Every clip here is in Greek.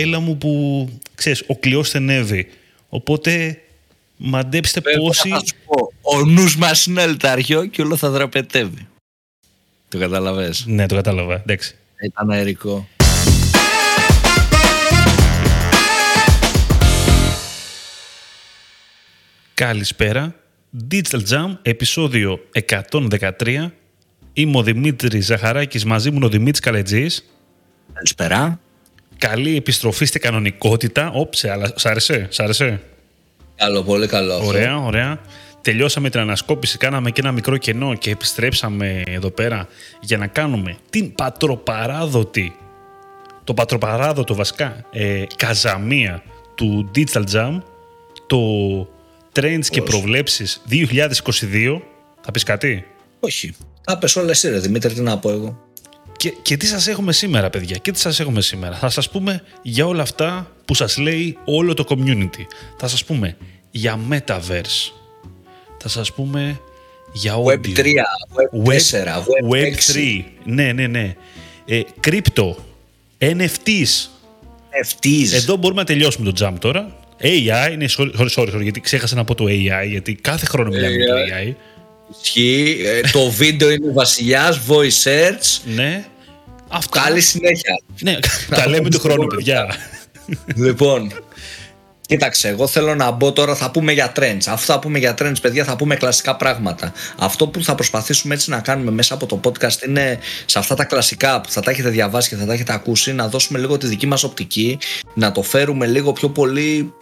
έλα μου που, ξέρεις, ο κλειός στενεύει. Οπότε μαντέψτε πόσοι... ο νους μας είναι αλταριό και όλο θα δραπετεύει. Το καταλαβες; Ναι, το κατάλαβα. Εντάξει. Ήταν αερικό. Καλησπέρα. Digital Jam, επεισόδιο 113. Είμαι ο Δημήτρης Ζαχαράκης, μαζί μου ο Δημήτρης Καλετζής. Καλησπέρα. Καλή επιστροφή στην κανονικότητα. Όψε, αλλά σ' άρεσε, σ' άρεσε. Καλό, πολύ καλό. Ωραία, ωραία. Τελειώσαμε την ανασκόπηση, κάναμε και ένα μικρό κενό και επιστρέψαμε εδώ πέρα για να κάνουμε την πατροπαράδοτη, το πατροπαράδοτο βασικά, ε, καζαμία του Digital Jam, το Trends και προβλέψεις 2022. Θα πεις κάτι; Όχι. Θα πες όλα εσύ ρε Δημήτρη, τι να πω εγώ. Και, και τι σας έχουμε σήμερα παιδιά, και τι σας έχουμε σήμερα. Θα σας πούμε για όλα αυτά που σας λέει όλο το community. Θα σας πούμε για Metaverse. Θα σας πούμε για audio. Web 3, Web 4, Web, Web 3. Ναι, ναι, ναι. Ε, crypto, NFTs. NFTs. Εδώ μπορούμε να τελειώσουμε το jump τώρα. AI, ναι, sorry, sorry, sorry, γιατί ξέχασα να πω το AI, γιατί κάθε χρόνο μιλάμε για το AI. Ισχύει. Ε, το βίντεο είναι ο βασιλιάς, voice search. Ναι. Αυτό. Καλή συνέχεια. Ναι, τα λέμε του χρόνου, παιδιά. Λοιπόν, Κοίταξε, εγώ θέλω να μπω τώρα, θα πούμε για trends. Αφού θα πούμε για trends, παιδιά, θα πούμε κλασικά πράγματα. Αυτό που θα προσπαθήσουμε έτσι να κάνουμε μέσα από το podcast είναι σε αυτά τα κλασικά που θα τα έχετε διαβάσει και θα τα έχετε ακούσει, να δώσουμε λίγο τη δική μας οπτική, να το φέρουμε λίγο πιο πολύ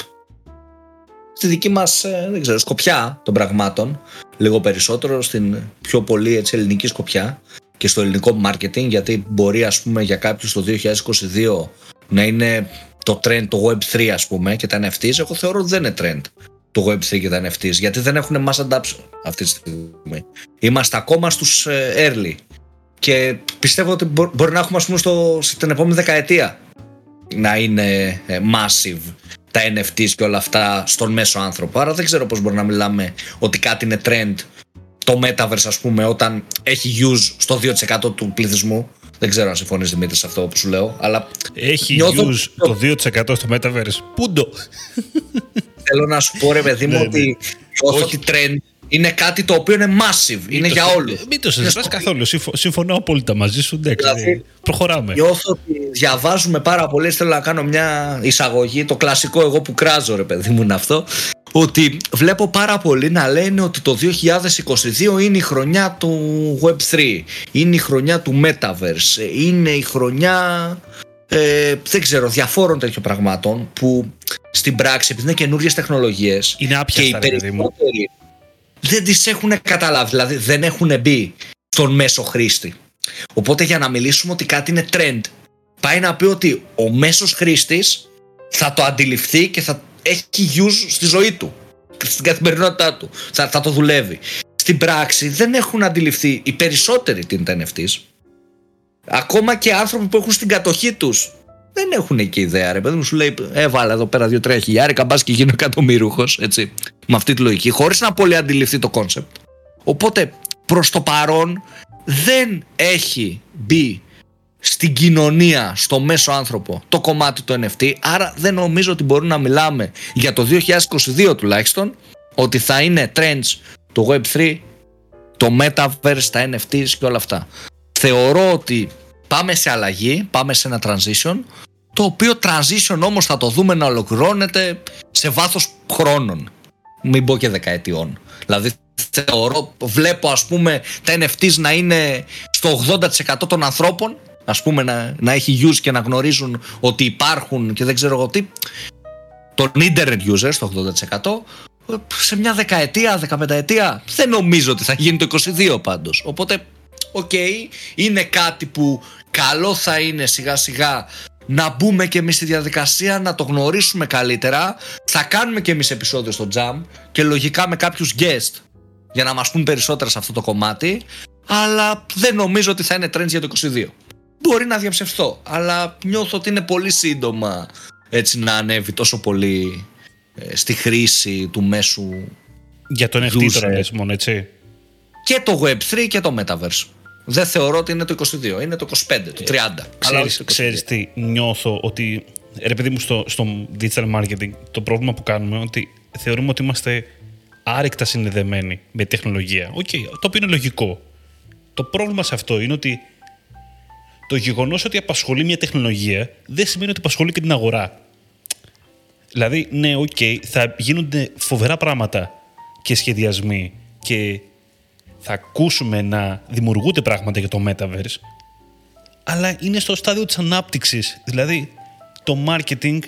στη δική μας, ε, δεν ξέρω, σκοπιά των πραγμάτων, λίγο περισσότερο στην πιο πολύ έτσι, ελληνική σκοπιά και στο ελληνικό marketing, γιατί μπορεί ας πούμε για κάποιους το 2022 να είναι το trend, το Web3 ας πούμε και τα NFTs, εγώ θεωρώ ότι δεν είναι trend το Web3 και τα NFTs, γιατί δεν έχουν mass adoption αυτή τη στιγμή. Είμαστε ακόμα στους ε, early και πιστεύω ότι μπορεί να έχουμε ας πούμε στο, στην επόμενη δεκαετία να είναι ε, massive τα NFTs και όλα αυτά στον μέσο άνθρωπο. Άρα δεν ξέρω πώς μπορεί να μιλάμε ότι κάτι είναι trend το Metaverse ας πούμε όταν έχει use στο 2% του πληθυσμού δεν ξέρω αν συμφωνείς Δημήτρης σε αυτό που σου λέω. Αλλά Έχει νιώθω... use το 2% στο Metaverse. Πούντο. Θέλω να σου πω ρε παιδί μου ναι, ότι ναι. νιώθω ότι trend είναι κάτι το οποίο είναι massive. είναι για όλους. Μην το συζητάς καθόλου. Συμφωνώ απόλυτα μαζί σου. Δηλαδή, προχωράμε. Νιώθω ότι διαβάζουμε πάρα πολύ. Θέλω να κάνω μια εισαγωγή. Το κλασικό εγώ που κράζω, ρε παιδί μου, είναι αυτό ότι βλέπω πάρα πολύ να λένε ότι το 2022 είναι η χρονιά του Web3, είναι η χρονιά του Metaverse, είναι η χρονιά ε, δεν ξέρω, διαφόρων τέτοιων πραγμάτων που στην πράξη επειδή είναι καινούριες τεχνολογίες είναι άπια και οι περισσότεροι δεν τις έχουν καταλάβει, δηλαδή δεν έχουν μπει στον μέσο χρήστη. Οπότε για να μιλήσουμε ότι κάτι είναι trend, πάει να πει ότι ο μέσος χρήστης θα το αντιληφθεί και θα έχει use στη ζωή του, στην καθημερινότητά του. Θα, θα το δουλεύει. Στην πράξη δεν έχουν αντιληφθεί οι περισσότεροι τι είναι τα NFTs. Ακόμα και άνθρωποι που έχουν στην κατοχή τους δεν έχουν και ιδέα. Ρε παιδί μου σου λέει, έβαλα εδώ πέρα 2-3 χιλιάρικα, μπας και γίνω εκατομμύρούχο. Έτσι. Με αυτή τη λογική, χωρίς να πολύ αντιληφθεί το concept. Οπότε προς το παρόν δεν έχει μπει στην κοινωνία, στο μέσο άνθρωπο το κομμάτι του NFT άρα δεν νομίζω ότι μπορούμε να μιλάμε για το 2022 τουλάχιστον ότι θα είναι trends το Web3 το Metaverse, τα NFTs και όλα αυτά. Θεωρώ ότι πάμε σε αλλαγή, πάμε σε ένα transition το οποίο transition όμως θα το δούμε να ολοκληρώνεται σε βάθος χρόνων μην πω και δεκαετιών. Δηλαδή θεωρώ, βλέπω ας πούμε τα NFTs να είναι στο 80% των ανθρώπων ας πούμε να, να έχει use και να γνωρίζουν ότι υπάρχουν και δεν ξέρω εγώ τι τον internet users το 80% σε μια δεκαετία, δεκαπενταετία δεν νομίζω ότι θα γίνει το 22 πάντως. Οπότε οκ είναι κάτι που καλό θα είναι σιγά σιγά να μπούμε και εμείς στη διαδικασία να το γνωρίσουμε καλύτερα. Θα κάνουμε και εμείς επεισόδιο στο Jam και λογικά με κάποιους guest για να μας πούν περισσότερα σε αυτό το κομμάτι. Αλλά δεν νομίζω ότι θα είναι trends για το 22 μπορεί να διαψευστώ, αλλά νιώθω ότι είναι πολύ σύντομα έτσι να ανέβει τόσο πολύ ε, στη χρήση του μέσου Για τον NFT τώρα μόνο έτσι. Και το Web3 και το Metaverse Δεν θεωρώ ότι είναι το 22, είναι το 25, το 30 Ξέρεις, ξέρεις τι, νιώθω ότι ρε παιδί μου, στο, στο digital marketing, το πρόβλημα που κάνουμε είναι ότι θεωρούμε ότι είμαστε άρρηκτα συνδεδεμένοι με τεχνολογία. OK, okay, το οποίο είναι λογικό. Το πρόβλημα σε αυτό είναι ότι το γεγονός ότι απασχολεί μια τεχνολογία δεν σημαίνει ότι απασχολεί και την αγορά. Δηλαδή, ναι, OK, okay, θα γίνονται φοβερά πράγματα και σχεδιασμοί και θα ακούσουμε να δημιουργούνται πράγματα για το Metaverse, αλλά είναι στο στάδιο της ανάπτυξης. Δηλαδή, το marketing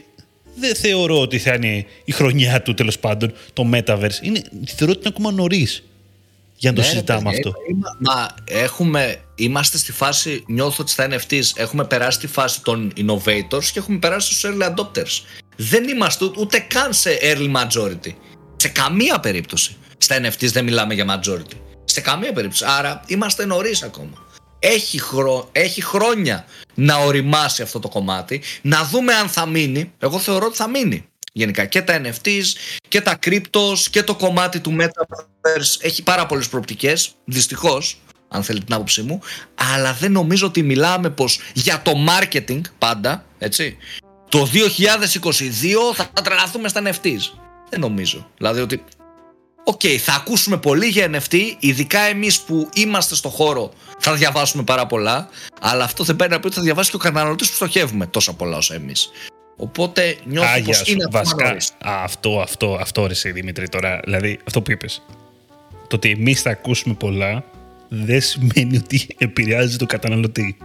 δεν θεωρώ ότι θα είναι η χρονιά του τέλος πάντων το Metaverse. Είναι, θεωρώ ότι είναι ακόμα νωρίς για να το ναι, συζητάμε αυτό. Μα έχουμε, είμαστε στη φάση, νιώθω ότι στα NFTs έχουμε περάσει τη φάση των innovators και έχουμε περάσει στους early adopters. Δεν είμαστε ούτε καν σε early majority. Σε καμία περίπτωση. Στα NFTs δεν μιλάμε για majority. Σε καμία περίπτωση. Άρα είμαστε νωρίς ακόμα. Έχει, έχει χρόνια να οριμάσει αυτό το κομμάτι, να δούμε αν θα μείνει. Εγώ θεωρώ ότι θα μείνει. Γενικά και τα NFTs και τα cryptos και το κομμάτι του Metaverse έχει πάρα πολλές προοπτικές, δυστυχώς, αν θέλετε την άποψή μου, αλλά δεν νομίζω ότι μιλάμε πως για το marketing πάντα, έτσι, το 2022 θα τρελαθούμε στα NFTs. Δεν νομίζω. Δηλαδή ότι OK, okay, θα ακούσουμε πολύ για NFT, ειδικά εμείς που είμαστε στο χώρο θα διαβάσουμε πάρα πολλά, αλλά αυτό δεν παίρνει να πει ότι θα διαβάσει και ο καταναλωτής που στοχεύουμε τόσα πολλά όσο εμείς. Οπότε νιώθω πως είναι βασικά, α, αυτό, αυτό, αυτό ρε Δημήτρη τώρα, δηλαδή αυτό που είπες. Το ότι εμείς θα ακούσουμε πολλά δεν σημαίνει ότι επηρεάζει τον καταναλωτή.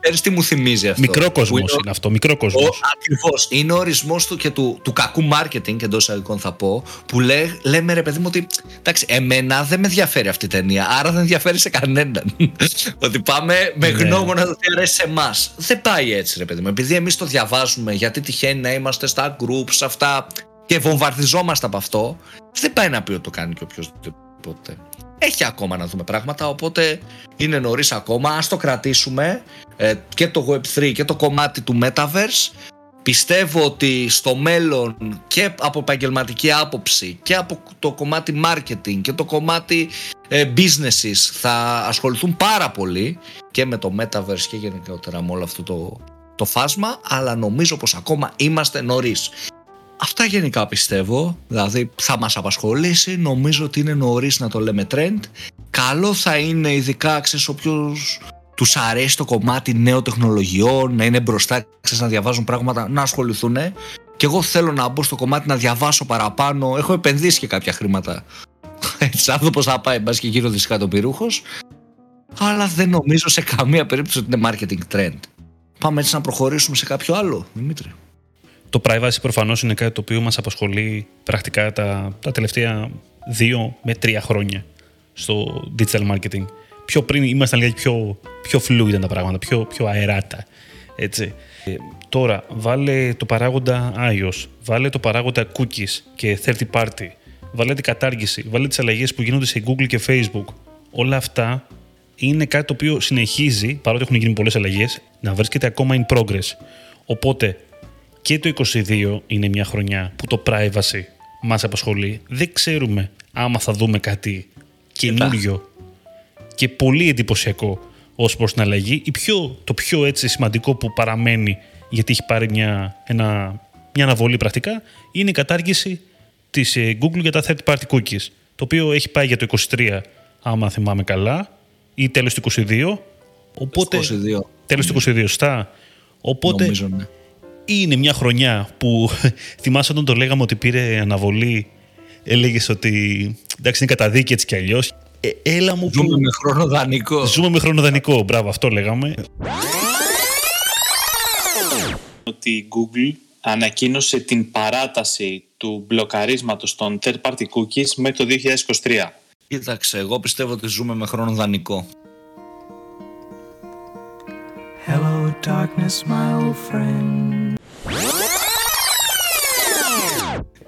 Ξέρεις τι μου θυμίζει αυτό; Μικρό κόσμος είναι, είναι, αυτό. Μικρό κόσμος. Ακριβώς. Είναι ο ορισμός του και του, του κακού marketing, εντός εισαγωγικών θα πω, που λέ, λέμε ρε παιδί μου ότι. Εντάξει, εμένα δεν με ενδιαφέρει αυτή η ταινία, άρα δεν ενδιαφέρει σε κανέναν. ότι πάμε με ναι. γνώμονα το τι αρέσει σε εμάς. Δεν πάει έτσι, ρε παιδί μου. Επειδή εμείς το διαβάζουμε, γιατί τυχαίνει να είμαστε στα groups, αυτά και βομβαρδιζόμαστε από αυτό, δεν πάει να πει ότι το κάνει και οποιοδήποτε έχει ακόμα να δούμε πράγματα, οπότε είναι νωρίς ακόμα. Ας το κρατήσουμε ε, και το Web3 και το κομμάτι του Metaverse. Πιστεύω ότι στο μέλλον και από επαγγελματική άποψη και από το κομμάτι marketing και το κομμάτι ε, businesses θα ασχοληθούν πάρα πολύ και με το Metaverse και γενικότερα με όλο αυτό το, το φάσμα αλλά νομίζω πως ακόμα είμαστε νωρίς. Αυτά γενικά πιστεύω, δηλαδή θα μας απασχολήσει, νομίζω ότι είναι νωρίς να το λέμε trend. Καλό θα είναι ειδικά, ξέρεις, όποιος τους αρέσει το κομμάτι νέων τεχνολογιών, να είναι μπροστά, ξέρεις, να διαβάζουν πράγματα, να ασχοληθούν. Και εγώ θέλω να μπω στο κομμάτι να διαβάσω παραπάνω, έχω επενδύσει και κάποια χρήματα. Έτσι, άνθρωπος θα πάει, μπας και γύρω δισεκατομμυρούχος. Αλλά δεν νομίζω σε καμία περίπτωση ότι είναι marketing trend. Πάμε έτσι να προχωρήσουμε σε κάποιο άλλο, Δημήτρη. Το privacy προφανώς είναι κάτι το οποίο μας απασχολεί πρακτικά τα, τα τελευταία δύο με τρία χρόνια στο digital marketing. Πιο πριν ήμασταν λίγα πιο, πιο fluid τα πράγματα, πιο, πιο αεράτα. Έτσι. Ε, τώρα, βάλε το παράγοντα iOS, βάλε το παράγοντα cookies και third party, βάλε την κατάργηση, βάλε τις αλλαγές που γίνονται σε Google και Facebook. Όλα αυτά είναι κάτι το οποίο συνεχίζει, παρότι έχουν γίνει πολλές αλλαγές, να βρίσκεται ακόμα in progress. Οπότε, και το 22 είναι μια χρονιά που το privacy μας απασχολεί. Δεν ξέρουμε άμα θα δούμε κάτι καινούριο και πολύ εντυπωσιακό ως προς την αλλαγή. Η πιο, το πιο έτσι σημαντικό που παραμένει γιατί έχει πάρει μια, ένα, μια αναβολή πρακτικά είναι η κατάργηση της ε, Google για τα third party cookies το οποίο έχει πάει για το 23 άμα θυμάμαι καλά ή τέλος του 22 οπότε, 22. τέλος του 22 σωστά οπότε Νομίζω, ναι είναι μια χρονιά που θυμάσαι όταν το λέγαμε ότι πήρε αναβολή, έλεγες ότι εντάξει είναι καταδίκη έτσι κι αλλιώς. Ε, έλα μου Ζούμε με χρόνο δανεικό. Ζούμε με χρόνο δανεικό, μπράβο, αυτό λέγαμε. Ότι η Google ανακοίνωσε την παράταση του μπλοκαρίσματος των third party cookies μέχρι το 2023. Κοίταξε, εγώ πιστεύω ότι ζούμε με χρόνο δανεικό. Hello darkness my old friend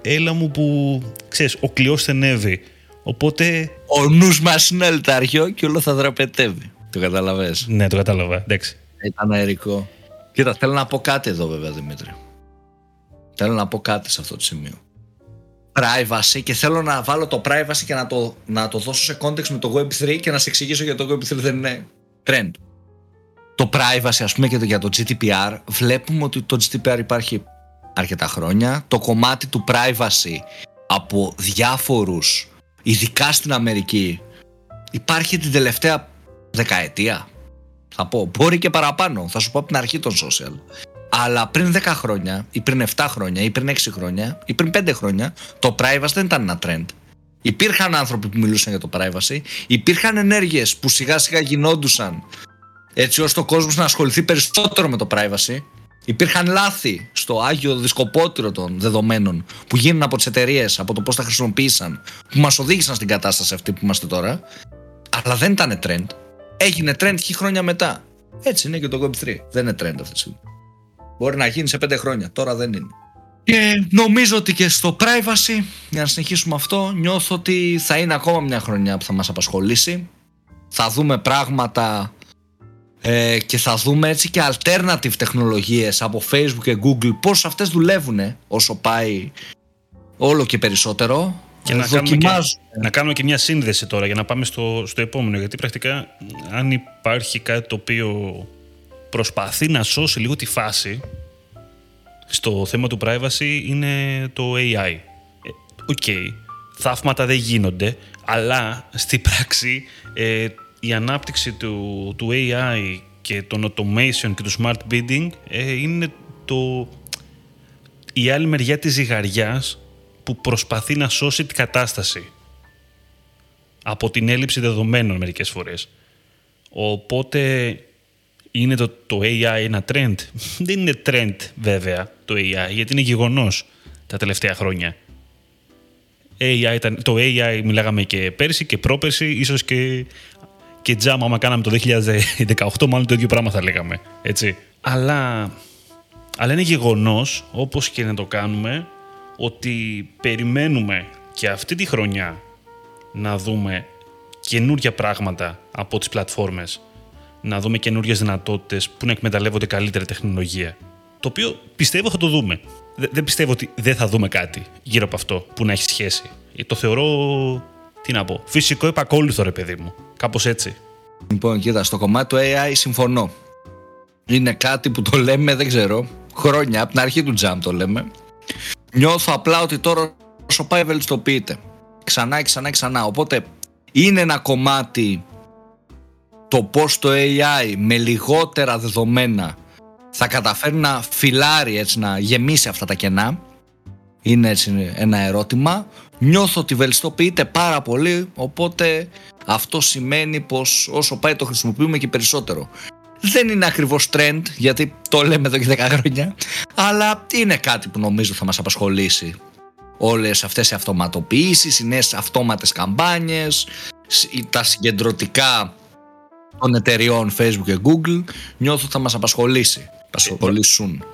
έλα μου που, ξέρεις, ο κλειός στενεύει. Οπότε... Ο νους μας είναι αλτάριο και όλο θα δραπετεύει. Το καταλαβες; Ναι, το κατάλαβα. Εντάξει. Ήταν αερικό. Κοίτα, θέλω να πω κάτι εδώ βέβαια, Δημήτρη. Θέλω να πω κάτι σε αυτό το σημείο. Privacy και θέλω να βάλω το privacy και να το, να το δώσω σε context με το Web3 και να σε εξηγήσω γιατί το Web3 δεν είναι trend. Το privacy, ας πούμε, και για το GDPR, βλέπουμε ότι το GDPR υπάρχει αρκετά χρόνια. Το κομμάτι του privacy από διάφορους, ειδικά στην Αμερική, υπάρχει την τελευταία δεκαετία. Θα πω, μπορεί και παραπάνω, θα σου πω από την αρχή των social. Αλλά πριν 10 χρόνια, ή πριν 7 χρόνια, ή πριν 6 χρόνια, ή πριν 5 χρόνια, το privacy δεν ήταν ένα trend. Υπήρχαν άνθρωποι που μιλούσαν για το privacy, υπήρχαν ενέργειες που σιγά σιγά γινόντουσαν έτσι ώστε ο κόσμος να ασχοληθεί περισσότερο με το privacy. Υπήρχαν λάθη στο άγιο δισκοπότηρο των δεδομένων που γίνουν από τις εταιρείες, από το πώς τα χρησιμοποίησαν, που μας οδήγησαν στην κατάσταση αυτή που είμαστε τώρα. Αλλά δεν ήταν trend. Έγινε trend και χρόνια μετά. Έτσι είναι και το Web3. Δεν είναι trend αυτή τη στιγμή. Μπορεί να γίνει σε πέντε χρόνια. Τώρα δεν είναι. Και νομίζω ότι και στο privacy, για να συνεχίσουμε αυτό, νιώθω ότι θα είναι ακόμα μια χρονιά που θα μας απασχολήσει. Θα δούμε πράγματα ε, και θα δούμε έτσι και alternative τεχνολογίες από Facebook και Google πώς αυτές δουλεύουν όσο πάει όλο και περισσότερο. Και να, κάνουμε και να κάνουμε και μια σύνδεση τώρα για να πάμε στο, στο επόμενο γιατί πρακτικά αν υπάρχει κάτι το οποίο προσπαθεί να σώσει λίγο τη φάση στο θέμα του privacy είναι το AI. Ε, OK, okay, θαύματα δεν γίνονται, αλλά στην πράξη ε, η ανάπτυξη του, του AI και των automation και του smart bidding ε, είναι το, η άλλη μεριά της ζυγαριάς που προσπαθεί να σώσει την κατάσταση από την έλλειψη δεδομένων μερικές φορές. Οπότε είναι το, το AI ένα trend; Δεν είναι trend βέβαια το AI, γιατί είναι γεγονός τα τελευταία χρόνια. AI ήταν, το AI μιλάγαμε και πέρσι και πρόπερσι, ίσως και, και τζάμα, άμα κάναμε το 2018, μάλλον το ίδιο πράγμα θα λέγαμε, έτσι. Αλλά, αλλά είναι γεγονός, όπως και να το κάνουμε, ότι περιμένουμε και αυτή τη χρονιά να δούμε καινούργια πράγματα από τις πλατφόρμες να δούμε καινούριε δυνατότητες που να εκμεταλλεύονται καλύτερη τεχνολογία. Το οποίο πιστεύω θα το δούμε. Δεν πιστεύω ότι δεν θα δούμε κάτι γύρω από αυτό που να έχει σχέση. Ε, το θεωρώ, τι να πω, φυσικό επακόλουθο ρε παιδί μου. Κάπως έτσι. Λοιπόν, κοίτα, στο κομμάτι του AI συμφωνώ. Είναι κάτι που το λέμε, δεν ξέρω, χρόνια, από την αρχή του jam το λέμε. Νιώθω απλά ότι τώρα όσο πάει βελτιστοποιείται. Ξανά και ξανά και ξανά. Οπότε είναι ένα κομμάτι το πώς το AI με λιγότερα δεδομένα θα καταφέρει να φιλάρει, έτσι, να γεμίσει αυτά τα κενά είναι έτσι ένα ερώτημα νιώθω ότι βελτιστοποιείται πάρα πολύ οπότε αυτό σημαίνει πως όσο πάει το χρησιμοποιούμε και περισσότερο δεν είναι ακριβώς trend γιατί το λέμε εδώ και 10 χρόνια αλλά είναι κάτι που νομίζω θα μας απασχολήσει όλες αυτές οι αυτοματοποιήσεις, οι νέες αυτόματες καμπάνιες τα συγκεντρωτικά των εταιριών Facebook και Google νιώθω θα μας απασχολήσει. Απασχολήσουν.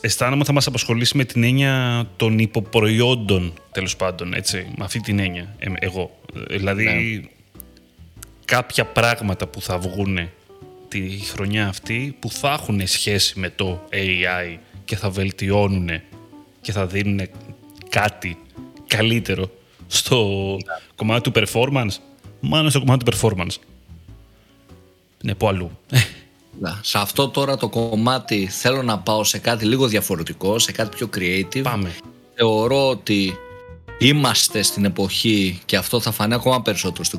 Αισθάνομαι ότι θα μας απασχολήσει με την έννοια των υποπροϊόντων τέλος πάντων, έτσι, με αυτή την έννοια, ε, εγώ. Δηλαδή, ναι. κάποια πράγματα που θα βγουν τη χρονιά αυτή που θα έχουν σχέση με το AI και θα βελτιώνουν και θα δίνουν κάτι καλύτερο στο ναι. κομμάτι του performance, μάλλον στο κομμάτι του performance. Ναι, που αλλού. Σε αυτό τώρα το κομμάτι θέλω να πάω σε κάτι λίγο διαφορετικό, σε κάτι πιο creative. Πάμε. Θεωρώ ότι είμαστε στην εποχή και αυτό θα φανεί ακόμα περισσότερο στο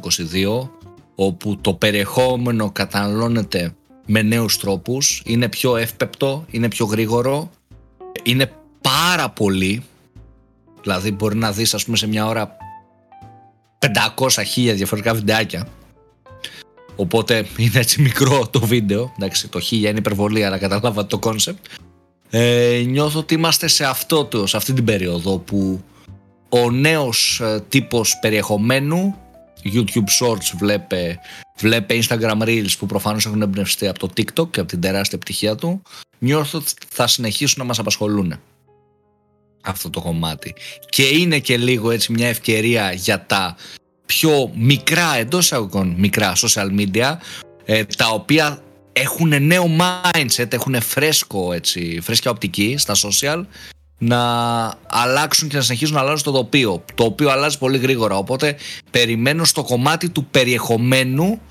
22 όπου το περιεχόμενο καταναλώνεται με νέους τρόπους, είναι πιο εύπεπτο, είναι πιο γρήγορο, είναι πάρα πολύ, δηλαδή μπορεί να δεις ας πούμε σε μια ώρα 500 χίλια διαφορετικά βιντεάκια Οπότε είναι έτσι μικρό το βίντεο. Εντάξει, το χίλια είναι υπερβολή, αλλά καταλάβατε το concept. Ε, νιώθω ότι είμαστε σε, αυτό το, σε αυτή την περίοδο που ο νέος ε, τύπος περιεχομένου YouTube Shorts βλέπε, βλέπε Instagram Reels που προφανώς έχουν εμπνευστεί από το TikTok και από την τεράστια επιτυχία του νιώθω ότι θα συνεχίσουν να μας απασχολούν αυτό το κομμάτι και είναι και λίγο έτσι μια ευκαιρία για τα πιο μικρά εντός εισαγωγικών μικρά social media ε, τα οποία έχουν νέο mindset, έχουν φρέσκο έτσι, φρέσκια οπτική στα social να αλλάξουν και να συνεχίσουν να αλλάζουν το τοπίο το οποίο αλλάζει πολύ γρήγορα οπότε περιμένω στο κομμάτι του περιεχομένου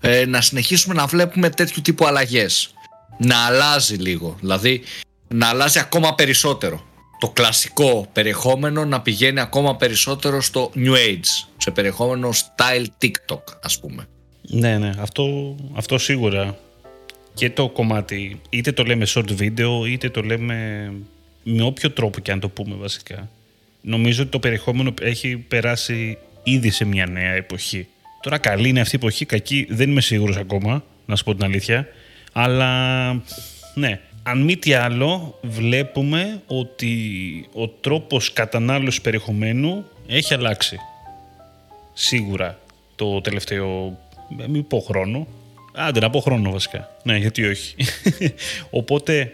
ε, να συνεχίσουμε να βλέπουμε τέτοιου τύπου αλλαγές να αλλάζει λίγο δηλαδή να αλλάζει ακόμα περισσότερο. Το κλασικό περιεχόμενο να πηγαίνει ακόμα περισσότερο στο New Age, σε περιεχόμενο style TikTok ας πούμε. Ναι, ναι, αυτό, αυτό σίγουρα. Και το κομμάτι, είτε το λέμε short video, είτε το λέμε με όποιο τρόπο και αν το πούμε βασικά. Νομίζω ότι το περιεχόμενο έχει περάσει ήδη σε μια νέα εποχή. Τώρα καλή είναι αυτή η εποχή, κακή δεν είμαι σίγουρος ακόμα, να σου πω την αλήθεια. Αλλά ναι, αν μη τι άλλο βλέπουμε ότι ο τρόπος κατανάλωσης περιεχομένου έχει αλλάξει. Σίγουρα το τελευταίο, μην πω χρόνο, άντε να πω χρόνο βασικά. Ναι, γιατί όχι. Οπότε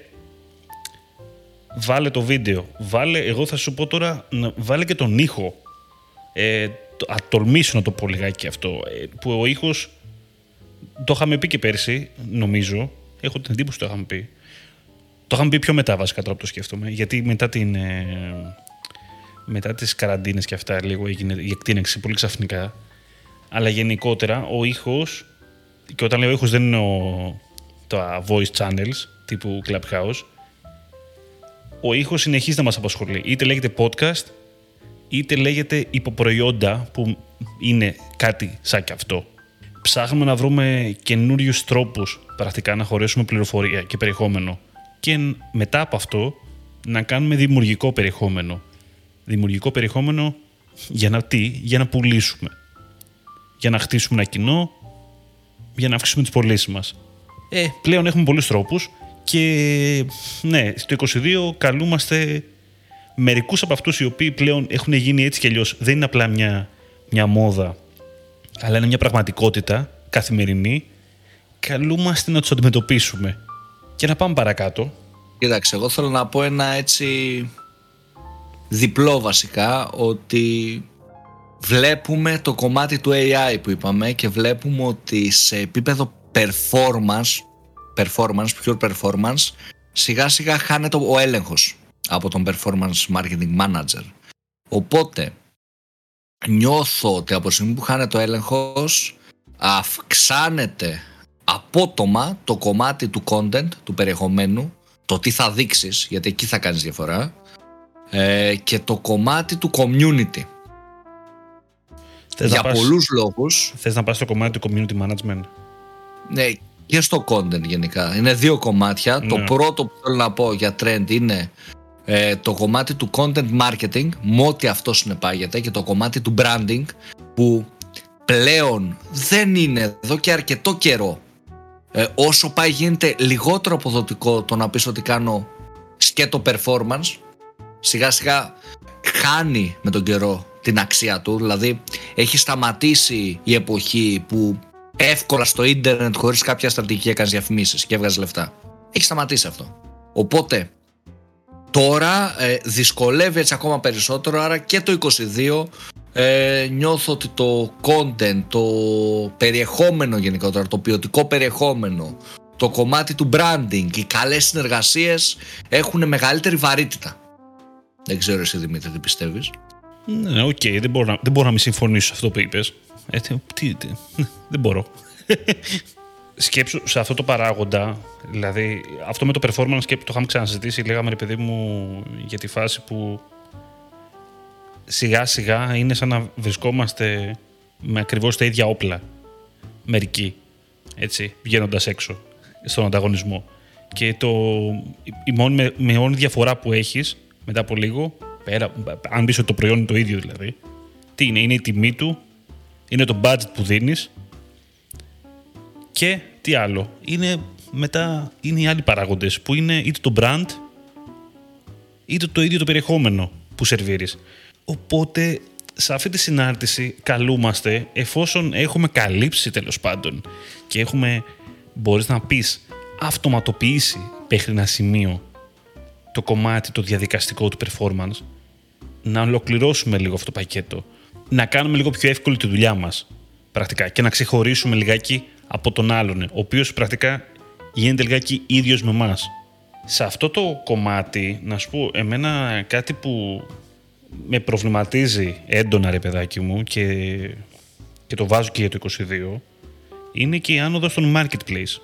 βάλε το βίντεο, βάλε, εγώ θα σου πω τώρα, βάλε και τον ήχο. Ε, α, τολμήσω να το πω λιγάκι αυτό, ε, που ο ήχος, το είχαμε πει και πέρσι, νομίζω, έχω την εντύπωση το είχαμε πει, το είχαμε πει πιο μετά βασικά τώρα που το σκέφτομαι, γιατί μετά την... Ε, μετά τις καραντίνες και αυτά λίγο έγινε η εκτείναξη πολύ ξαφνικά. Αλλά γενικότερα ο ήχος, και όταν λέω ήχος δεν είναι ο, τα voice channels τύπου Clubhouse, ο ήχος συνεχίζει να μας απασχολεί. Είτε λέγεται podcast, είτε λέγεται υποπροϊόντα που είναι κάτι σαν και αυτό. Ψάχνουμε να βρούμε καινούριους τρόπους πρακτικά να χωρέσουμε πληροφορία και περιεχόμενο και μετά από αυτό να κάνουμε δημιουργικό περιεχόμενο. Δημιουργικό περιεχόμενο για να τι, για να πουλήσουμε. Για να χτίσουμε ένα κοινό, για να αυξήσουμε τις πωλήσεις μας. Ε, πλέον έχουμε πολλούς τρόπους και ναι, στο 22 καλούμαστε μερικούς από αυτούς οι οποίοι πλέον έχουν γίνει έτσι και αλλιώς. Δεν είναι απλά μια, μια μόδα, αλλά είναι μια πραγματικότητα καθημερινή. Καλούμαστε να τους αντιμετωπίσουμε και να πάμε παρακάτω. Κοίταξε, εγώ θέλω να πω ένα έτσι διπλό βασικά ότι βλέπουμε το κομμάτι του AI που είπαμε και βλέπουμε ότι σε επίπεδο performance, performance, pure performance, σιγά σιγά χάνεται ο έλεγχος από τον performance marketing manager. Οπότε νιώθω ότι από τη στιγμή που χάνεται ο έλεγχος αυξάνεται απότομα το κομμάτι του content, του περιεχομένου, το τι θα δείξεις, γιατί εκεί θα κάνεις διαφορά, ε, και το κομμάτι του community. Θες Για να πας, πολλούς λόγους. Θες να πας στο κομμάτι του community management; Ναι, και στο content γενικά. Είναι δύο κομμάτια. Το Ναι. πρώτο που θέλω να πω για trend είναι ε, το κομμάτι του content marketing, με ό,τι αυτό συνεπάγεται, και το κομμάτι του branding, που πλέον δεν είναι εδώ και αρκετό καιρό. Ε, όσο πάει γίνεται λιγότερο αποδοτικό το να πεις ότι κάνω σκέτο performance, σιγά σιγά χάνει με τον καιρό την αξία του. Δηλαδή έχει σταματήσει η εποχή που εύκολα στο ίντερνετ χωρίς κάποια στρατηγική έκανες διαφημίσεις και έβγαζες λεφτά. Έχει σταματήσει αυτό. Οπότε τώρα ε, δυσκολεύει έτσι ακόμα περισσότερο άρα και το 22 ε, νιώθω ότι το content, το περιεχόμενο γενικότερα, το ποιοτικό περιεχόμενο, το κομμάτι του branding, οι καλές συνεργασίες έχουν μεγαλύτερη βαρύτητα. Δεν ξέρω εσύ Δημήτρη τι πιστεύεις. Ναι, οκ, δεν, μπορώ να, δεν μπορώ να μην συμφωνήσω σε αυτό που είπες. Ε, τι, τι, τι, δεν μπορώ. Σκέψου σε αυτό το παράγοντα, δηλαδή αυτό με το performance και το είχαμε ξανασυζητήσει, λέγαμε ρε παιδί μου για τη φάση που σιγά σιγά είναι σαν να βρισκόμαστε με ακριβώς τα ίδια όπλα. Μερικοί, έτσι, βγαίνοντας έξω στον ανταγωνισμό. Και το, η μόνη, με, με μόνη διαφορά που έχεις μετά από λίγο, πέρα, αν πεις ότι το προϊόν είναι το ίδιο δηλαδή, τι είναι, είναι η τιμή του, είναι το budget που δίνεις και τι άλλο, είναι μετά είναι οι άλλοι παράγοντες που είναι είτε το brand είτε το ίδιο το περιεχόμενο που σερβίρεις. Οπότε σε αυτή τη συνάρτηση καλούμαστε εφόσον έχουμε καλύψει τέλος πάντων και έχουμε, μπορείς να πεις, αυτοματοποιήσει μέχρι ένα σημείο το κομμάτι το διαδικαστικό του performance να ολοκληρώσουμε λίγο αυτό το πακέτο να κάνουμε λίγο πιο εύκολη τη δουλειά μας πρακτικά και να ξεχωρίσουμε λιγάκι από τον άλλον ο οποίος πρακτικά γίνεται λιγάκι ίδιος με εμάς. Σε αυτό το κομμάτι να σου πω εμένα κάτι που με προβληματίζει έντονα ρε παιδάκι μου και, και το βάζω και για το 22 είναι και η άνοδος των marketplace.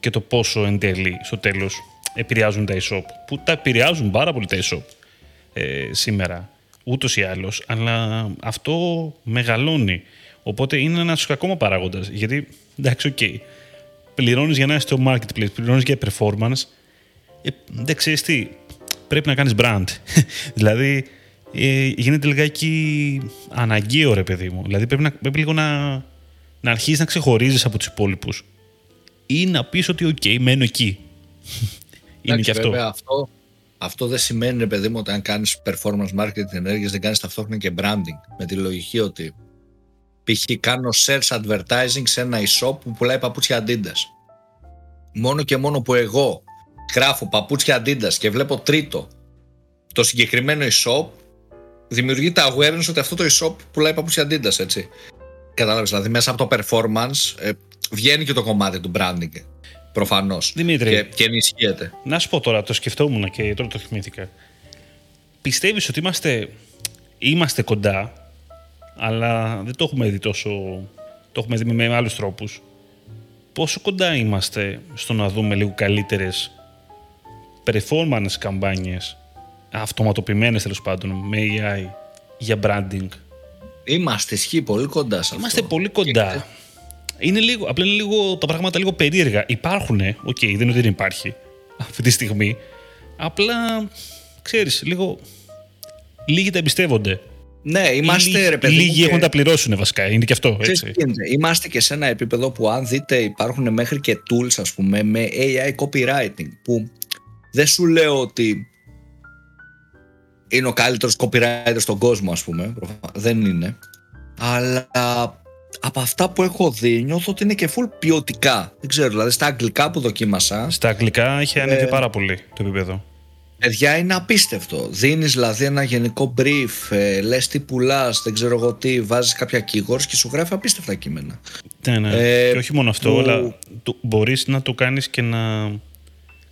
Και το πόσο εν τέλει στο τέλος επηρεάζουν τα e-shop, που τα επηρεάζουν πάρα πολύ τα e-shop ε, σήμερα, ούτως ή άλλως, αλλά αυτό μεγαλώνει. Οπότε είναι ένας ακόμα παράγοντας, γιατί εντάξει, ok, okay, πληρώνεις για να είσαι στο marketplace, πληρώνεις για performance, ε, δεν ξέρεις τι, πρέπει να κάνεις brand. δηλαδή, ε, γίνεται λιγάκι αναγκαίο ρε παιδί μου. Δηλαδή πρέπει, να, πρέπει λίγο να, να αρχίσεις να ξεχωρίζεις από τους υπόλοιπους ή να πεις ότι ok, okay, μένω εκεί. Είναι και αυτό. Βέβαια, αυτό. Αυτό δεν σημαίνει, ρε παιδί μου, ότι αν κάνεις performance marketing ενέργειες δεν κάνεις ταυτόχρονα και branding. Με τη λογική ότι π.χ. κάνω search advertising σε ένα e-shop που πουλάει παπούτσια Adidas. Μόνο και μόνο που εγώ γράφω παπούτσια Adidas και βλέπω τρίτο το συγκεκριμένο e-shop δημιουργείται awareness ότι αυτό το e-shop πουλάει παπούτσια Adidas, έτσι. Κατάλαβες, δηλαδή μέσα από το performance ε, βγαίνει και το κομμάτι του branding. Προφανώς. Δημήτρη. Και, και ενισχύεται. Να σου πω τώρα, το σκεφτόμουν και τώρα το θυμήθηκα. Πιστεύεις ότι είμαστε, είμαστε κοντά, αλλά δεν το έχουμε δει τόσο. Το έχουμε δει με άλλους τρόπους. Πόσο κοντά είμαστε στο να δούμε λίγο καλύτερες performance καμπάνιες αυτοματοποιημένες τέλος πάντων με AI για branding. Είμαστε ισχύει πολύ κοντά σε Είμαστε πολύ κοντά. Είναι λίγο, απλά είναι λίγο, τα πράγματα λίγο περίεργα. Υπάρχουν, ok, okay, δεν είναι ότι δεν υπάρχει αυτή τη στιγμή. Απλά, ξέρεις, λίγο... Λίγοι τα εμπιστεύονται. Ναι, είμαστε λίγοι, ρε παιδί. Λίγοι έχουν τα πληρώσουν βασικά. Είναι και αυτό. Έτσι. Είμαστε και σε ένα επίπεδο που αν δείτε υπάρχουν μέχρι και tools ας πούμε με AI copywriting που δεν σου λέω ότι είναι ο καλύτερος copywriter στον κόσμο ας πούμε. Δεν είναι. Αλλά από αυτά που έχω δει νιώθω ότι είναι και full ποιοτικά. Δεν ξέρω, δηλαδή στα αγγλικά που δοκίμασα. Στα αγγλικά έχει ανέβει ε, πάρα πολύ το επίπεδο. Παιδιά είναι απίστευτο. Δίνεις δηλαδή ένα γενικό brief, ε, λες τι πουλάς, δεν ξέρω εγώ τι, βάζεις κάποια keywords και σου γράφει απίστευτα κείμενα. Ναι, ναι. Ε, και όχι μόνο αυτό, που... αλλά μπορείς να το κάνεις και να.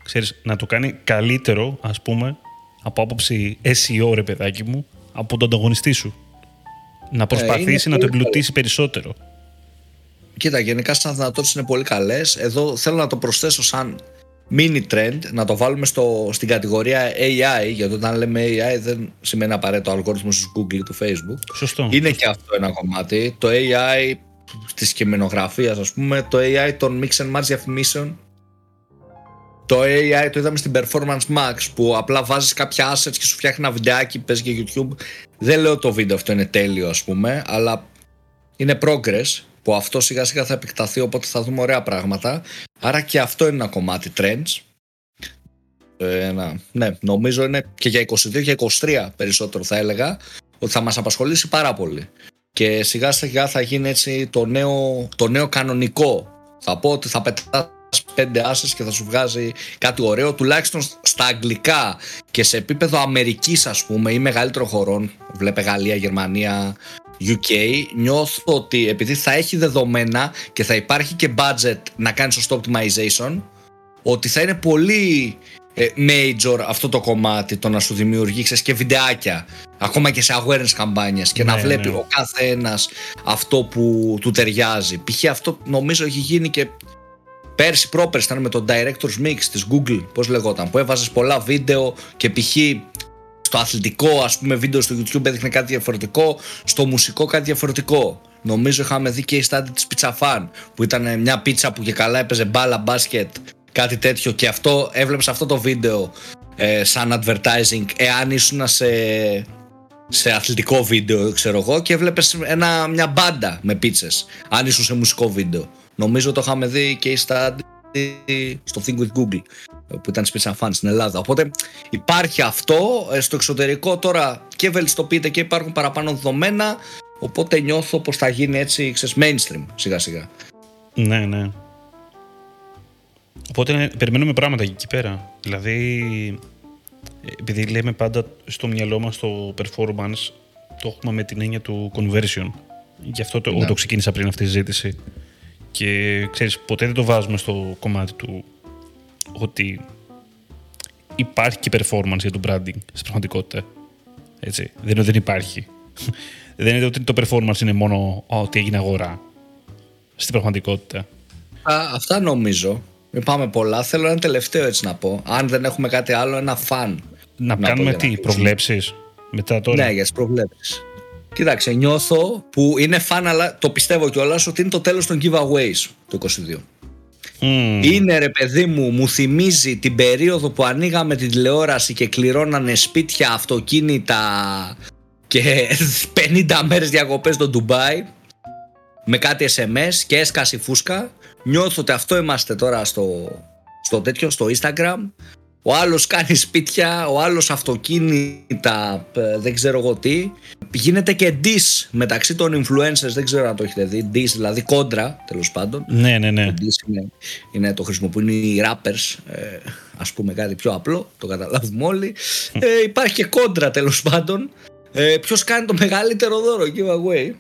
Ξέρεις, να το κάνει καλύτερο, ας πούμε, από άποψη SEO, ρε παιδάκι μου, από τον ανταγωνιστή σου να προσπαθήσει να το εμπλουτίσει περισσότερο. Κοίτα, γενικά σαν δυνατότητε είναι πολύ καλές. Εδώ θέλω να το προσθέσω σαν mini trend, να το βάλουμε στο, στην κατηγορία AI, γιατί όταν λέμε AI δεν σημαίνει απαραίτητο αλγόριθμος του Google ή του Facebook. Σωστό. Είναι και αυτό ένα κομμάτι. Το AI της κειμενογραφίας, ας πούμε, το AI των mix and match διαφημίσεων το AI το είδαμε στην Performance Max που απλά βάζεις κάποια assets και σου φτιάχνει ένα βιντεάκι, παίζει και YouTube. Δεν λέω το βίντεο αυτό είναι τέλειο ας πούμε, αλλά είναι progress που αυτό σιγά σιγά θα επεκταθεί οπότε θα δούμε ωραία πράγματα. Άρα και αυτό είναι ένα κομμάτι trends. Ε, ναι, νομίζω είναι και για 22 και 23 περισσότερο θα έλεγα ότι θα μας απασχολήσει πάρα πολύ. Και σιγά σιγά θα γίνει έτσι το νέο, το νέο κανονικό. Θα πω ότι θα πετά πέντε άσες και θα σου βγάζει κάτι ωραίο τουλάχιστον στα αγγλικά και σε επίπεδο Αμερικής ας πούμε ή μεγαλύτερο χωρών βλέπε Γαλλία, Γερμανία, UK νιώθω ότι επειδή θα έχει δεδομένα και θα υπάρχει και budget να κάνει σωστό optimization ότι θα είναι πολύ ε, major αυτό το κομμάτι το να σου δημιουργήσεις και βιντεάκια ακόμα και σε awareness καμπάνιες και να ναι, βλέπει ναι. ο κάθε ένας αυτό που του ταιριάζει π.χ. αυτό νομίζω έχει γίνει και Πέρσι πρόπερσι ήταν με το Director's Mix της Google, πώς λεγόταν, που έβαζες πολλά βίντεο και π.χ. στο αθλητικό ας πούμε βίντεο στο YouTube έδειχνε κάτι διαφορετικό, στο μουσικό κάτι διαφορετικό. Νομίζω είχαμε δει και η στάδια της Pizza Fan που ήταν μια πίτσα που και καλά έπαιζε μπάλα, μπάσκετ, κάτι τέτοιο και αυτό έβλεπες αυτό το βίντεο ε, σαν advertising εάν ήσουν σε, σε αθλητικό βίντεο ξέρω εγώ και έβλεπες ένα, μια μπάντα με πίτσες αν ήσουν σε μουσικό βίντεο. Νομίζω το είχαμε δει και στα στο Think with Google που ήταν σπίτι φαν στην Ελλάδα. Οπότε υπάρχει αυτό ε, στο εξωτερικό τώρα και βελτιστοποιείται και υπάρχουν παραπάνω δεδομένα οπότε νιώθω πως θα γίνει έτσι ξέρεις, mainstream σιγά σιγά. Ναι, ναι. Οπότε ναι, περιμένουμε πράγματα εκεί πέρα. Δηλαδή, επειδή λέμε πάντα στο μυαλό μας το performance, το έχουμε με την έννοια του conversion. Γι' αυτό το, ναι. το ξεκίνησα πριν αυτή τη συζήτηση. Και ξέρεις, ποτέ δεν το βάζουμε στο κομμάτι του ότι υπάρχει και performance για το branding στην πραγματικότητα. Έτσι. Δεν είναι ότι δεν υπάρχει. δεν είναι ότι το performance είναι μόνο ότι έγινε αγορά στην πραγματικότητα. Α, αυτά νομίζω. Μην πάμε πολλά. Θέλω ένα τελευταίο έτσι να πω. Αν δεν έχουμε κάτι άλλο, ένα φαν. Να, πω κάνουμε για να τι, κλείσουμε. προβλέψεις; Μετά τώρα. Ναι, για τις προβλέψεις. Κοίταξε, νιώθω που είναι φαν, αλλά το πιστεύω κιόλας ότι είναι το τέλος των giveaways το 22. Μμμ. Είναι ρε παιδί μου, μου θυμίζει την περίοδο που ανοίγαμε την τηλεόραση και κληρώνανε σπίτια, αυτοκίνητα και 50 μέρες διακοπές στο Ντουμπάι με κάτι SMS και έσκασε η φούσκα. Νιώθω ότι αυτό είμαστε τώρα στο, στο τέτοιο, στο Instagram. Ο άλλος κάνει σπίτια, ο άλλος αυτοκίνητα, ε, δεν ξέρω εγώ τι. Γίνεται και diss μεταξύ των influencers, δεν ξέρω αν το έχετε δει. Diss, δηλαδή κόντρα τέλος πάντων. Ναι, ναι, ναι. Το diss είναι, είναι το χρησιμοποιούν οι rappers, ε, ας πούμε κάτι πιο απλό, το καταλάβουμε όλοι. Ε, υπάρχει και κόντρα τέλος πάντων. Ε, ποιος κάνει το μεγαλύτερο δώρο, giveaway.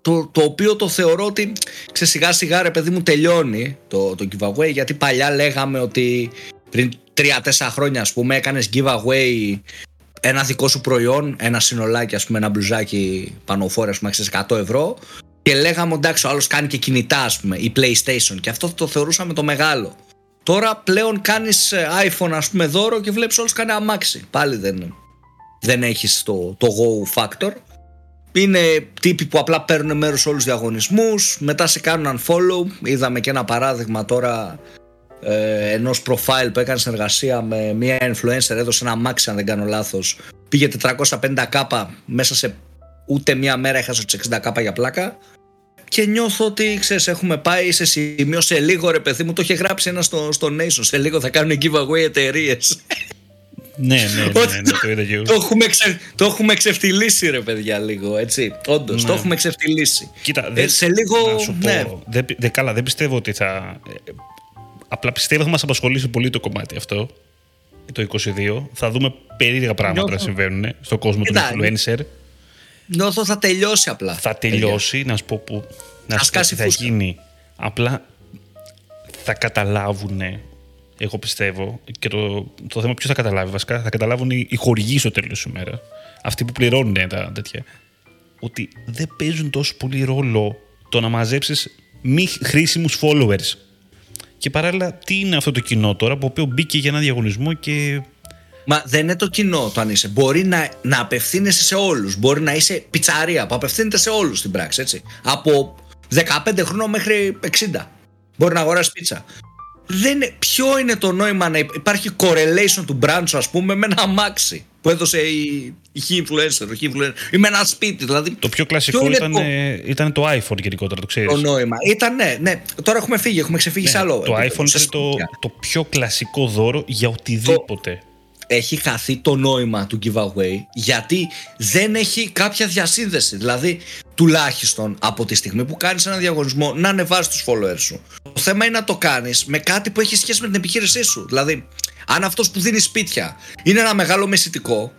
Το, το οποίο το θεωρώ ότι ξέρεις, σιγά σιγά ρε παιδί μου τελειώνει το, το giveaway γιατί παλιά λέγαμε ότι πριν 3-4 χρόνια ας πούμε έκανες giveaway ένα δικό σου προϊόν, ένα συνολάκι ας πούμε ένα μπλουζάκι πανοφόρα ας πούμε ξέρεις, 100 ευρώ και λέγαμε εντάξει ο άλλος κάνει και κινητά ας πούμε ή PlayStation και αυτό το θεωρούσαμε το μεγάλο. Τώρα πλέον κάνεις ε, iPhone ας πούμε δώρο και βλέπεις όλος κάνει αμάξι. Πάλι δεν, δεν έχεις το, το go factor. Είναι τύποι που απλά παίρνουν μέρος σε όλους τους διαγωνισμούς, μετά σε κάνουν unfollow. Είδαμε και ένα παράδειγμα τώρα ε, ενός profile που έκανε συνεργασία με μια influencer, έδωσε ένα αμάξι αν δεν κάνω λάθος. Πήγε 450k μέσα σε ούτε μία μέρα έχασε τις 60k για πλάκα. Και νιώθω ότι ξέρεις, έχουμε πάει σε σημείο σε λίγο ρε παιδί μου. Το είχε γράψει ένας στο, στο Nation. Σε λίγο θα κάνουν giveaway εταιρείες. Ναι, ναι, ναι, ναι, ναι, το είδα και εγώ. το, έχουμε ξε, το έχουμε ξεφτυλίσει ρε παιδιά λίγο έτσι. Όντως, Ναι. το έχουμε ξεφτυλίσει. Κοίτα, Ε, δεν, σε λίγο. να σου πω, ναι. δεν, δεν- καλά, δεν πιστεύω ότι θα... ε, Απλά πιστεύω ότι θα μας απασχολήσει πολύ το κομμάτι αυτό, το 22. Θα δούμε περίεργα πράγματα να Νιώθω- συμβαίνουν στον κόσμο του Κοίτα, influencer. Νιώθω θα τελειώσει απλά. Θα τελειώσει, να σου πω που να Θα σου πω τι σκάσει θα φούσκα. γίνει. Απλά θα καταλάβουν, εγώ πιστεύω, και το, το θέμα ποιος θα καταλάβει βασικά, θα καταλάβουν οι, οι χορηγοί στο τέλος της ημέρας. Αυτοί που πληρώνουν τα τέτοια. Ότι δεν παίζουν τόσο πολύ ρόλο το να μαζέψεις μη χρήσιμους followers. Και παράλληλα, τι είναι αυτό το κοινό τώρα, που οποίο μπήκε για ένα διαγωνισμό και. Μα δεν είναι το κοινό το αν είσαι. Μπορεί να, να απευθύνεσαι σε όλους. Μπορεί να είσαι πιτσαρία που απευθύνεται σε όλους στην πράξη. Έτσι. Από 15 χρόνων μέχρι 60. Μπορεί να αγοράσει πίτσα. Δεν είναι, ποιο είναι το νόημα να υπ- υπάρχει correlation του brand σου, ας πούμε, με ένα αμάξι; Που έδωσε η, η χι influencer, ο χι influencer, ή με ένα σπίτι. Δηλαδή, Το πιο κλασικό ποιο είναι ήταν, το- ε, ήταν το iPhone γενικότερα, το ξέρεις. το νόημα. Ήταν ναι, ναι. Τώρα έχουμε φύγει, έχουμε ξεφύγει σε άλλο. Ναι, το επίπεδο, iPhone σε ήταν το, σπίτια. το πιο κλασικό δώρο για οτιδήποτε. έχει χαθεί το νόημα του giveaway γιατί δεν έχει κάποια διασύνδεση. Δηλαδή, τουλάχιστον από τη στιγμή που κάνεις ένα διαγωνισμό να ανεβάσει τους followers σου. Το θέμα είναι να το κάνεις με κάτι που έχει σχέση με την επιχείρησή σου. Δηλαδή, αν αυτός που δίνει σπίτια είναι ένα μεγάλο μεσητικό,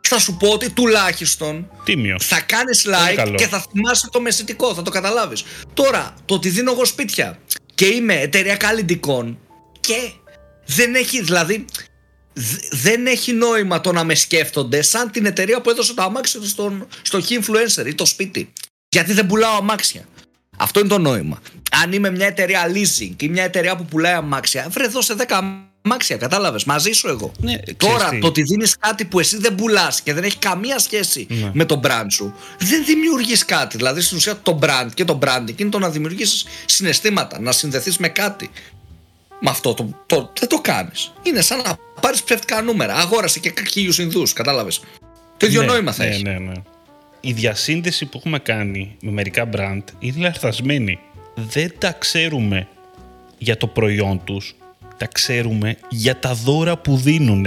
θα σου πω ότι τουλάχιστον Τίμιο. θα κάνεις Πολύ like καλό. και θα θυμάσαι το μεσητικό, θα το καταλάβεις. Τώρα, το ότι δίνω εγώ σπίτια και είμαι εταιρεία καλλιντικών και δεν έχει, δηλαδή, δ- δεν έχει νόημα το να με σκέφτονται σαν την εταιρεία που έδωσε το αμάξι του στον, στο key influencer ή το σπίτι. Γιατί δεν πουλάω αμάξια. Αυτό είναι το νόημα. Αν είμαι μια εταιρεία leasing ή μια εταιρεία που πουλάει αμάξια, βρε δώσε 10 αμάξια, κατάλαβες. Μαζί σου εγώ. Ναι, Τώρα ξέρεις τι. το ότι δίνεις κάτι που εσύ δεν πουλάς και δεν έχει καμία σχέση Ναι. με το brand σου, δεν δημιουργείς κάτι. Δηλαδή στην ουσία το brand και το branding είναι το να δημιουργήσει συναισθήματα, να συνδεθείς με κάτι. Με αυτό το, το, δεν το κάνεις. Είναι σαν να πάρεις ψεύτικα νούμερα. Αγόρασε και χίλιου Ινδούς, κατάλαβες. Το ίδιο Ναι, νόημα θα ναι, έχεις. Ναι, ναι. Η διασύνδεση που έχουμε κάνει με μερικά brand είναι λαρθασμένη. Δεν τα ξέρουμε για το προϊόν τους. Τα ξέρουμε για τα δώρα που δίνουν.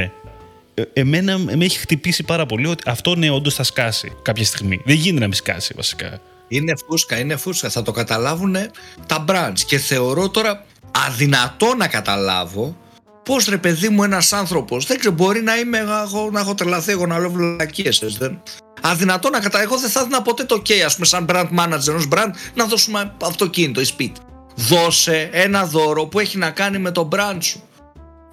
εμένα με έχει χτυπήσει πάρα πολύ ότι αυτό ναι, όντως θα σκάσει κάποια στιγμή. Δεν γίνεται να μην σκάσει βασικά. Είναι φούσκα, είναι φούσκα. Θα το καταλάβουν τα brands. Και θεωρώ τώρα αδυνατό να καταλάβω πώς ρε παιδί μου ένας άνθρωπος. Δεν ξέρω, μπορεί να είμαι εγώ, να έχω τρελαθεί εγώ να λέω βλακίες. Αδυνατό να καταλάβω. Εγώ δεν θα έδινα ποτέ το OK, ας πούμε, σαν brand manager ενός brand να δώσουμε αυτοκίνητο ή σπίτι. Δώσε ένα δώρο που έχει να κάνει με το brand σου.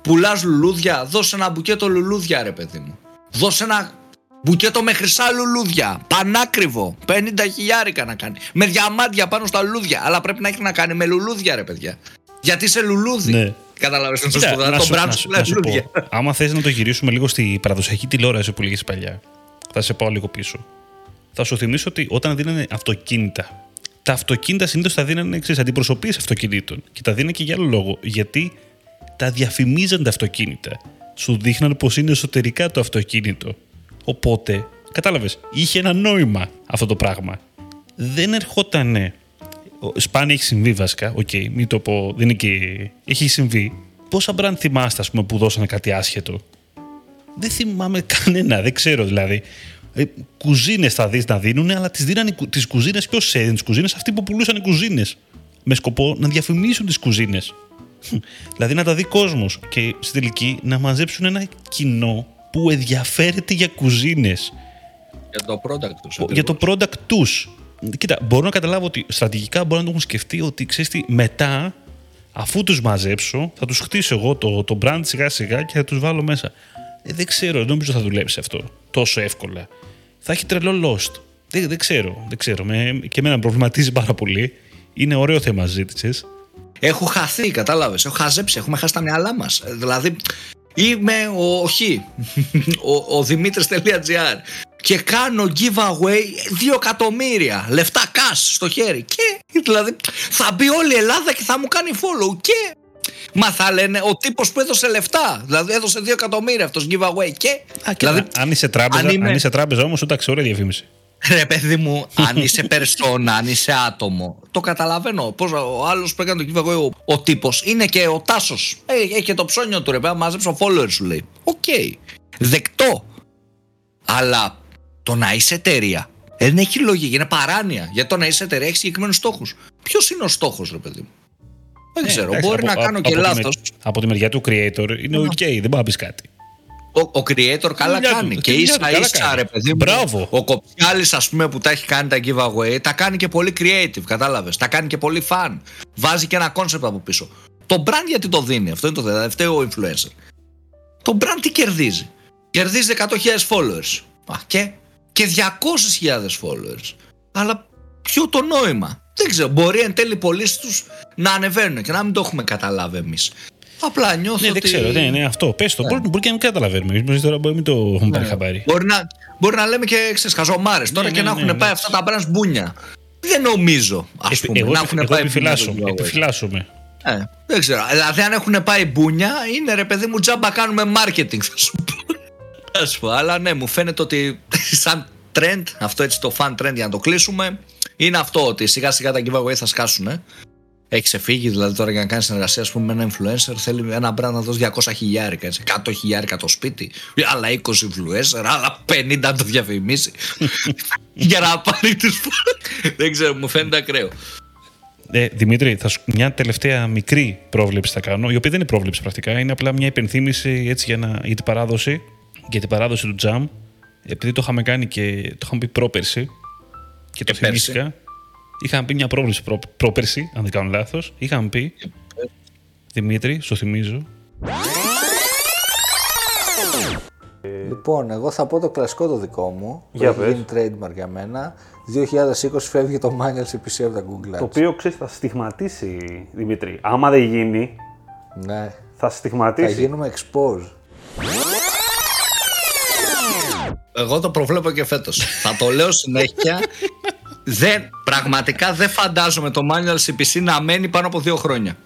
Πουλάς λουλούδια, δώσε ένα μπουκέτο λουλούδια, ρε παιδί μου. Δώσε ένα Μπουκέτο με χρυσά λουλούδια. Πανάκριβο. 50 χιλιάρικα να κάνει. Με διαμάντια πάνω στα λουλούδια. Αλλά πρέπει να έχει να κάνει με λουλούδια, ρε παιδιά. Γιατί είσαι λουλούδι. Ναι. Κατάλαβε τον Κοίτα, σπουδαίο. να Τον σου- μπραντ να σου σου- λέει να σου λουλούδια. πω, άμα θες να το γυρίσουμε λίγο στη παραδοσιακή τηλεόραση που λέγες παλιά, θα σε πάω λίγο πίσω. Θα σου θυμίσω ότι όταν δίνανε αυτοκίνητα, τα αυτοκίνητα συνήθως τα δίνανε εξή αντιπροσωπείες αυτοκινήτων. Και τα δίνανε και για άλλο λόγο. Γιατί τα διαφημίζαν τα αυτοκίνητα. Σου δείχναν πως είναι εσωτερικά το αυτοκίνητο. Οπότε, κατάλαβες, είχε ένα νόημα αυτό το πράγμα. Δεν ερχότανε. ο- Σπάνια έχει συμβεί βασικά. Οκ, μην το πω. Δεν είναι και. Έχει συμβεί. Πόσα brand θυμάστε, ας πούμε, που δώσανε κάτι άσχετο; Δεν θυμάμαι κανένα, δεν ξέρω δηλαδή. Ε, κουζίνες θα δεις να δίνουν, αλλά τις δίνανε τις κουζίνες. Ποιος έδινε τις κουζίνες, αυτοί που πουλούσαν κουζίνες. Με σκοπό να διαφημίσουν τις κουζίνες. δηλαδή να τα δει κόσμος και στην τελική να μαζέψουν ένα κοινό που ενδιαφέρεται για κουζίνες Για το product τους. για το product τους. Κοίτα, μπορώ να καταλάβω ότι στρατηγικά μπορώ να το έχουν σκεφτεί ότι ξέρεις τι, μετά, αφού τους μαζέψω, θα τους χτίσω εγώ το, το brand σιγά σιγά και θα τους βάλω μέσα. Ε, δεν ξέρω, δεν νομίζω θα δουλέψει αυτό τόσο εύκολα. Θα έχει τρελό lost. Δεν, δεν ξέρω, δεν ξέρω. Με, και εμένα με προβληματίζει πάρα πολύ. Είναι ωραίο θέμα ζήτηση. Έχω χαθεί, κατάλαβες. Έχω χαζέψει. Έχουμε χάσει τα μυαλά μας. Δηλαδή, είμαι ο Χ, ο, ο Δημήτρη.gr και κάνω giveaway 2 εκατομμύρια λεφτά cash στο χέρι. Και δηλαδή θα μπει όλη η Ελλάδα και θα μου κάνει follow. Και Μα θα λένε ο τύπος που έδωσε λεφτά. Δηλαδή έδωσε 2 εκατομμύρια αυτός giveaway. Και. δηλαδή, αν είσαι τράπεζα, αν είμαι- αν είσαι τράπεζα όμως, εντάξει, ωραία διαφήμιση. Ρε παιδί μου, αν είσαι περσόνα, αν είσαι άτομο, το καταλαβαίνω. Πώς ο άλλος που έκανε το giveaway, ο, ο τύπος, είναι και ο Τάσος. Έχει και το ψώνιο του, ρε παιδί, μάζεψε followers σου λέει. Οκ. Δεκτό. Αλλά το να είσαι εταιρεία δεν έχει λογική, είναι παράνοια. Γιατί το να είσαι εταιρεία έχεις συγκεκριμένους στόχους. Ποιος είναι ο στόχος, ρε παιδί μου; Δεν Ε, ξέρω, εντάξει, μπορεί από- να κάνω από- και από τη λάθος. με- Από τη μεριά του creator είναι οκ, δεν μπορεί να πεις κάτι. Ο, ο creator καλά δουλειά του, κάνει. τη Και δουλειά ίσα του, καλά ίσα, κάνει. ρε παιδί μου. Μπράβο. Ο Κοπιάλης ας πούμε που τα έχει κάνει τα giveaway, τα κάνει και πολύ creative, κατάλαβες. Τα κάνει και πολύ fun. Βάζει και ένα concept από πίσω. Το brand γιατί το δίνει, αυτό είναι το θέμα. Φταίει ο influencer. Το brand τι κερδίζει; Κερδίζει 100.000 followers. Α, και, και 200.000 followers. Αλλά ποιο το νόημα; Δεν ξέρω, μπορεί εν τέλει οι πωλήσει του να ανεβαίνουν και να μην το έχουμε καταλάβει εμείς. Απλά νιώθω Ναι, ότι. δεν ξέρω, ναι, ναι, αυτό. Πες το. Μπορεί, μπορεί και να μην καταλαβαίνουμε. Εμείς τώρα μπορεί να μην το έχουμε πάρει χαμπάρι. Μπορεί να, μπορεί να λέμε και ξέρεις, χαζομάρες τώρα Ναι, και ναι, να ναι, έχουν ναι. πάει αυτά τα brands μπούνια. Δεν νομίζω, ας Επι- πούμε, εγώ να επι- έχουν εγώ πάει επιφυλάσσομαι. μπούνια το giveaway. Επιφυλάσσομαι. Ε, δεν ξέρω. Δηλαδή, αν έχουν πάει μπούνια, είναι ρε παιδί μου τζάμπα κάνουμε marketing, θα σου πω. Θα σου πω. Αλλά ναι, μου φαίνεται ότι σαν trend, αυτό έτσι το fan trend για να το κλείσουμε, είναι αυτό ότι σιγά σιγά τα giveaway θα σκάσουν. Έχει ξεφύγει δηλαδή τώρα για να κάνεις συνεργασία ας πούμε, με ένα influencer. Θέλει ένα brand να δώσει 200 χιλιάρικα, έτσι, 100 χιλιάρικα το σπίτι, άλλα 20 influencer, άλλα 50 να το διαφημίσει. για να πάρει του Δεν ξέρω, μου φαίνεται ακραίο. Ε, Δημήτρη, θα σου, μια τελευταία μικρή πρόβλεψη θα κάνω, η οποία δεν είναι πρόβλεψη πρακτικά, είναι απλά μια υπενθύμηση έτσι, για, να, για την παράδοση, για την παράδοση του Jam. Επειδή το είχαμε κάνει και το είχαμε πει πρόπερση και το Και πέρσι. θυμήθηκα. Είχαμε πει μια πρόβλεψη προ, πρόπερση, αν δεν κάνω λάθος. Είχαμε πει. Δημήτρη, σου θυμίζω. Λοιπόν, εγώ θα πω το κλασικό το δικό μου. Για που έχει γίνει πες. trademark για μένα. 2020 φεύγει το Manual CPC από τα Google Ads. Το οποίο ξέρεις, θα στιγματίσει Δημήτρη. Άμα δεν γίνει, Ναι. θα Θα στιγματίσει. γίνουμε expose. Εγώ το προβλέπω και φέτος. θα το λέω συνέχεια. δεν, πραγματικά δεν φαντάζομαι το manual CPC να μένει πάνω από δύο χρόνια.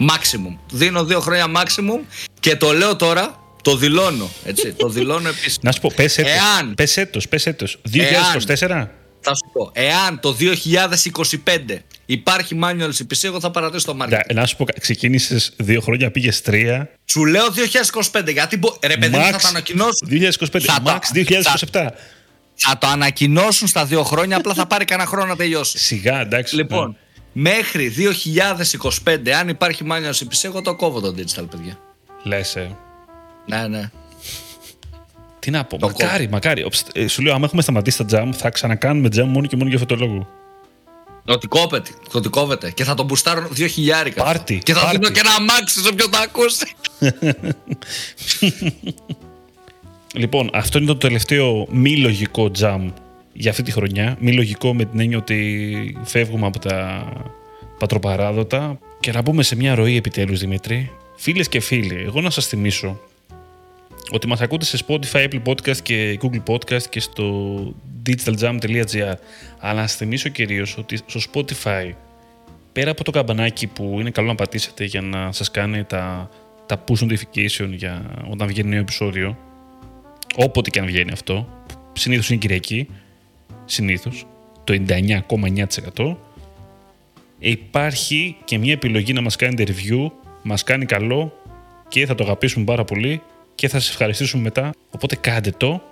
Maximum. Δίνω δύο χρόνια maximum και το λέω τώρα, το δηλώνω. Έτσι, το δηλώνω επίσης. Να σου πω, πες έτος. Εάν- Πες έτος, πες έτος. 2024. Θα σου πω, εάν το 2025 υπάρχει manual CPC, εγώ θα παρατήσω το marketing. Να, να σου πω, ξεκίνησες δύο χρόνια, πήγες τρία. Σου λέω 2025, γιατί μπο... ρε παιδί μου θα το ανακοινώσουν. 2025. Θα το- Max 2027. Θα το ανακοινώσουν στα δύο χρόνια, απλά θα πάρει κανένα χρόνο να τελειώσει. Σιγά, εντάξει. Λοιπόν, μέχρι 2025, αν υπάρχει manual CPC, εγώ το κόβω το digital, παιδιά. Ναι. Λες, ε. Ναι, ναι. Τι να πω, Το μακάρι, μακάρι. Οψ, ε, σου λέω, άμα έχουμε σταματήσει τα jam, θα ξανακάνουμε jam μόνο και μόνο για αυτό το λόγο. Ότι κόβεται, ότι κόβεται. Και θα τον μπουστάρω 2 χιλιάρικα. Πάρτι, Και θα πάρτι. δίνω και ένα αμάξι σε όποιον τα ακούσει. Λοιπόν, αυτό είναι το τελευταίο μη λογικό jam για αυτή τη χρονιά. Μη λογικό με την έννοια ότι φεύγουμε από τα πατροπαράδοτα και να μπούμε σε μια ροή επιτέλους Δημήτρη. Φίλες και φίλοι, εγώ να σας θυμίσω ότι μας ακούτε σε Spotify, Apple Podcast και Google Podcast και στο digitaljam.gr αλλά να σας θυμίσω κυρίως ότι στο Spotify πέρα από το καμπανάκι που είναι καλό να πατήσετε για να σας κάνει τα, τα push notification για όταν βγαίνει νέο επεισόδιο όποτε και αν βγαίνει αυτό συνήθως είναι Κυριακή συνήθως το 99,9% υπάρχει και μια επιλογή να μας κάνετε review μας κάνει καλό και θα το αγαπήσουμε πάρα πολύ και θα σας ευχαριστήσουμε μετά οπότε κάντε το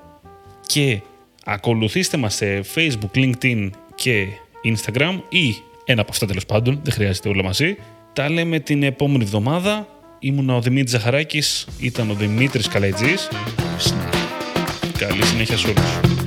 και ακολουθήστε μας σε Facebook, LinkedIn και Instagram ή ένα από αυτά τέλος πάντων, δεν χρειάζεται όλα μαζί. Τα λέμε την επόμενη εβδομάδα. Ήμουν ο Δημήτρης Ζαχαράκης, ήταν ο Δημήτρης Καλαϊτζής. Καλή συνέχεια σε όλους.